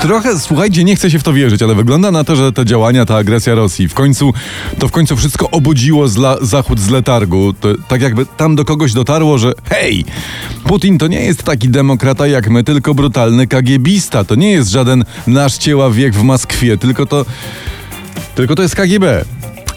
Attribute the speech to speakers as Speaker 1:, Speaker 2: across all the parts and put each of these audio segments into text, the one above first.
Speaker 1: Trochę, słuchajcie, nie chcę się w to wierzyć, ale wygląda na to, że te działania, ta agresja Rosji, w końcu, to w końcu wszystko obudziło zla, Zachód z letargu. To, tak jakby tam do kogoś dotarło, że hej, Putin to nie jest taki demokrata jak my, tylko brutalny kagiebista. To nie jest żaden nasz cieła wiek w Moskwie, tylko to, tylko to jest KGB.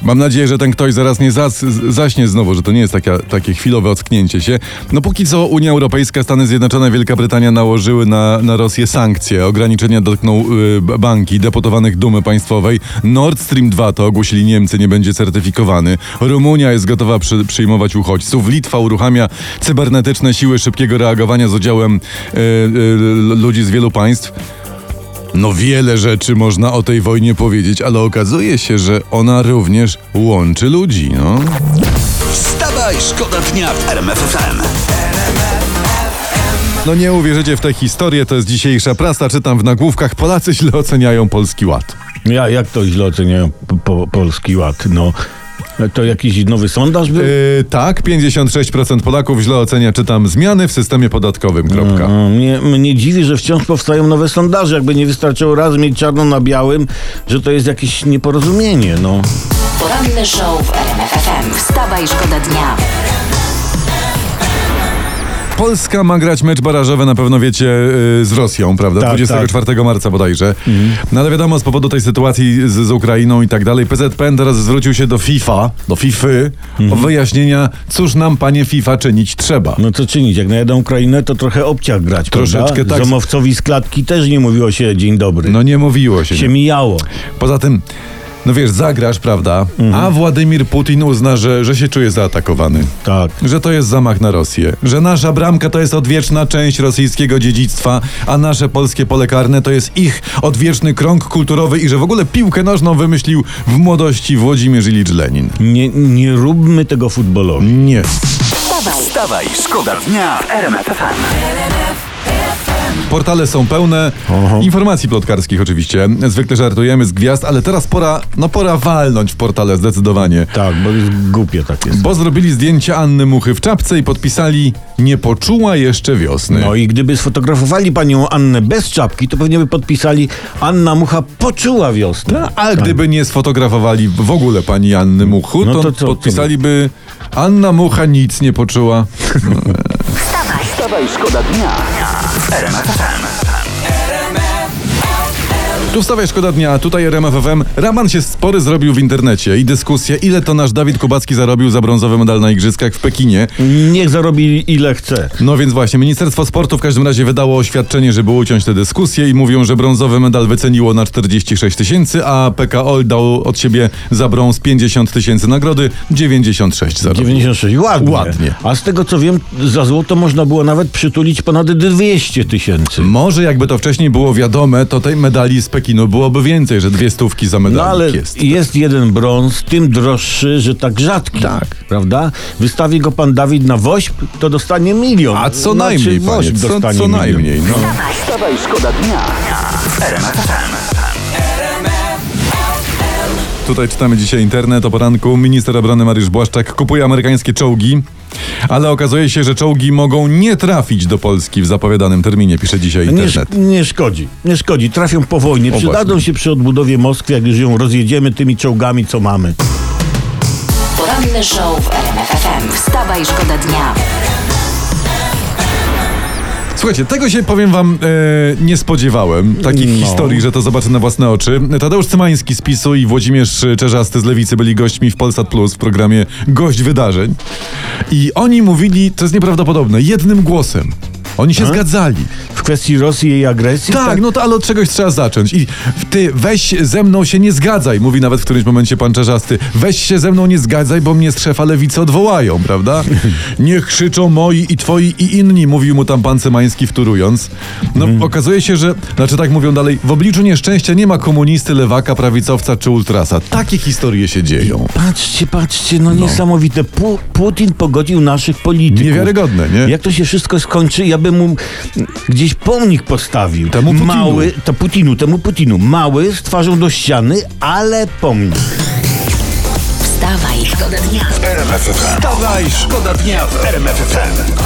Speaker 1: Mam nadzieję, że ten ktoś zaraz nie zas, zaśnie znowu, że to nie jest taka, takie chwilowe ocknięcie się. No póki co Unia Europejska, Stany Zjednoczone, Wielka Brytania nałożyły na, na Rosję sankcje. Ograniczenia dotkną y, banki, deputowanych dumy państwowej. Nord Stream 2 to ogłosili Niemcy, nie będzie certyfikowany. Rumunia jest gotowa przy, przyjmować uchodźców. Litwa uruchamia cybernetyczne siły szybkiego reagowania z udziałem y, y, ludzi z wielu państw. No wiele rzeczy można o tej wojnie powiedzieć, ale okazuje się, że ona również łączy ludzi, no.
Speaker 2: Wstawaj, szkoda dnia w RMF FM.
Speaker 1: No nie uwierzycie w tę historię, to jest dzisiejsza prasa, czytam w nagłówkach, Polacy źle oceniają Polski Ład.
Speaker 3: Ja, jak to źle oceniają po, po, Polski Ład? No, to jakiś nowy sondaż był?
Speaker 1: Yy, tak, 56% Polaków źle ocenia, czytam, zmiany w systemie podatkowym, kropka.
Speaker 3: No, mnie, mnie dziwi, że wciąż powstają nowe sondaże. Jakby nie wystarczyło raz mieć czarno na białym, że to jest jakieś nieporozumienie. No.
Speaker 4: Poranny show w RMF FM. Wstawaj, szkoda dnia.
Speaker 1: Polska ma grać mecz barażowy, na pewno wiecie, yy, z Rosją, prawda?
Speaker 3: Tak,
Speaker 1: 24 marca bodajże. No ale wiadomo, z powodu tej sytuacji z, z Ukrainą i tak dalej, PZPN teraz zwrócił się do FIFA, do FIFA o wyjaśnienia, cóż nam, panie FIFA, czynić trzeba.
Speaker 3: no co czynić? Jak najadą Ukrainę, to trochę obciach grać.
Speaker 1: Troszeczkę
Speaker 3: prawda?
Speaker 1: tak.
Speaker 3: Zomowcowi z klatki też nie mówiło się dzień dobry.
Speaker 1: No nie mówiło się.
Speaker 3: się
Speaker 1: Nie.
Speaker 3: mijało.
Speaker 1: Poza tym, no wiesz, zagrasz, prawda? A Władimir Putin uzna, że, że się czuje zaatakowany.
Speaker 3: Tak.
Speaker 1: Że to jest zamach na Rosję. Że nasza bramka to jest odwieczna część rosyjskiego dziedzictwa, a nasze polskie pole karne to jest ich odwieczny krąg kulturowy i że w ogóle piłkę nożną wymyślił w młodości Włodzimierz Ilicz Lenin.
Speaker 3: Nie, nie róbmy tego futbolowi.
Speaker 1: Nie.
Speaker 4: Wstawaj,
Speaker 2: Wstawaj, szkoda dnia w RMF FM.
Speaker 1: Portale są pełne
Speaker 3: Oho.
Speaker 1: informacji plotkarskich oczywiście. Zwykle żartujemy z gwiazd, ale teraz pora, no pora walnąć w portale zdecydowanie.
Speaker 3: Tak, bo jest głupie tak jest.
Speaker 1: Bo zrobili zdjęcie Anny Muchy w czapce i podpisali nie poczuła jeszcze wiosny.
Speaker 3: No i gdyby sfotografowali panią Annę bez czapki, to pewnie by podpisali Anna Mucha poczuła wiosnę.
Speaker 1: No, a gdyby nie sfotografowali w ogóle pani Anny Muchu,
Speaker 3: No
Speaker 1: to,
Speaker 3: to co-
Speaker 1: podpisaliby Anna Mucha nic nie poczuła.
Speaker 2: Wstawaj, szkoda dnia w RMF FM.
Speaker 1: Tu wstawaj szkoda dnia, tutaj RMF FM. Raman się spory zrobił w internecie i dyskusja, ile to nasz Dawid Kubacki zarobił za brązowy medal na igrzyskach w Pekinie.
Speaker 3: Niech zarobi ile chce.
Speaker 1: No więc właśnie, Ministerstwo Sportu w każdym razie wydało oświadczenie, żeby uciąć tę dyskusję i mówią, że brązowy medal wyceniło na 46 tysięcy, a PKO dał od siebie za brąz 50 tysięcy nagrody, 96 zarobił.
Speaker 3: 96, ładnie.
Speaker 1: Ładnie.
Speaker 3: A z tego co wiem, za złoto można było nawet przytulić ponad 200 tysięcy.
Speaker 1: Może jakby to wcześniej było wiadome, to tej medali z Pekinu byłoby więcej, że dwie stówki za medalik
Speaker 3: No ale
Speaker 1: jest.
Speaker 3: jest. jeden brąz, tym droższy, że tak rzadki.
Speaker 1: Tak.
Speaker 3: Prawda? Wystawi go pan Dawid na woźb, to dostanie milion.
Speaker 1: A co
Speaker 3: Znaczy,
Speaker 1: najmniej, panie, co,
Speaker 3: dostanie
Speaker 1: co
Speaker 3: milion.
Speaker 1: najmniej. No.
Speaker 2: Wstawaj, szkoda dnia.
Speaker 1: Tutaj czytamy dzisiaj internet o poranku. Minister obrony Mariusz Błaszczak kupuje amerykańskie czołgi, ale okazuje się, że czołgi mogą nie trafić do Polski w zapowiadanym terminie, pisze dzisiaj
Speaker 3: Nie,
Speaker 1: internet.
Speaker 3: sz- nie szkodzi, nie szkodzi. Trafią po wojnie.
Speaker 1: O,
Speaker 3: Przydadzą
Speaker 1: właśnie.
Speaker 3: się przy odbudowie Moskwy, jak już ją rozjedziemy tymi czołgami, co mamy.
Speaker 4: poranny show w RMF FM. Wstawaj, szkoda dnia.
Speaker 1: Słuchajcie, tego się powiem wam e, nie spodziewałem. Takich
Speaker 3: No.
Speaker 1: historii, że to zobaczę na własne oczy. Tadeusz Cymański z PiSu i Włodzimierz Czerzasty z Lewicy byli gośćmi w Polsat Plus w programie Gość Wydarzeń. I oni mówili, to jest nieprawdopodobne, jednym głosem. Oni się zgadzali.
Speaker 3: W kwestii Rosji i jej agresji?
Speaker 1: Tak, no to ale od czegoś trzeba zacząć. I ty weź ze mną się nie zgadzaj, mówi nawet w którymś momencie pan Czerzasty. Weź się ze mną nie zgadzaj, bo mnie z szefa lewicy odwołają, prawda? Niech krzyczą moi i twoi i inni, mówił mu tam pan Cymański wtórując. No okazuje się, że, znaczy tak mówią dalej, w obliczu nieszczęścia nie ma komunisty, lewaka, prawicowca czy ultrasa. Takie historie się dzieją.
Speaker 3: Patrzcie, patrzcie, no, niesamowite. Pu Putin pogodził naszych polityków.
Speaker 1: Niewiarygodne, nie?
Speaker 3: Jak to się wszystko skończy, ja bym mu gdzieś pomnik postawił.
Speaker 1: Temu Putinu.
Speaker 3: Mały, to Putinu, temu Putinu. Mały, z twarzą do ściany, ale pomnik.
Speaker 4: Wstawaj, szkoda dnia.
Speaker 2: RMF FM. Wstawaj, szkoda dnia w RMF FM.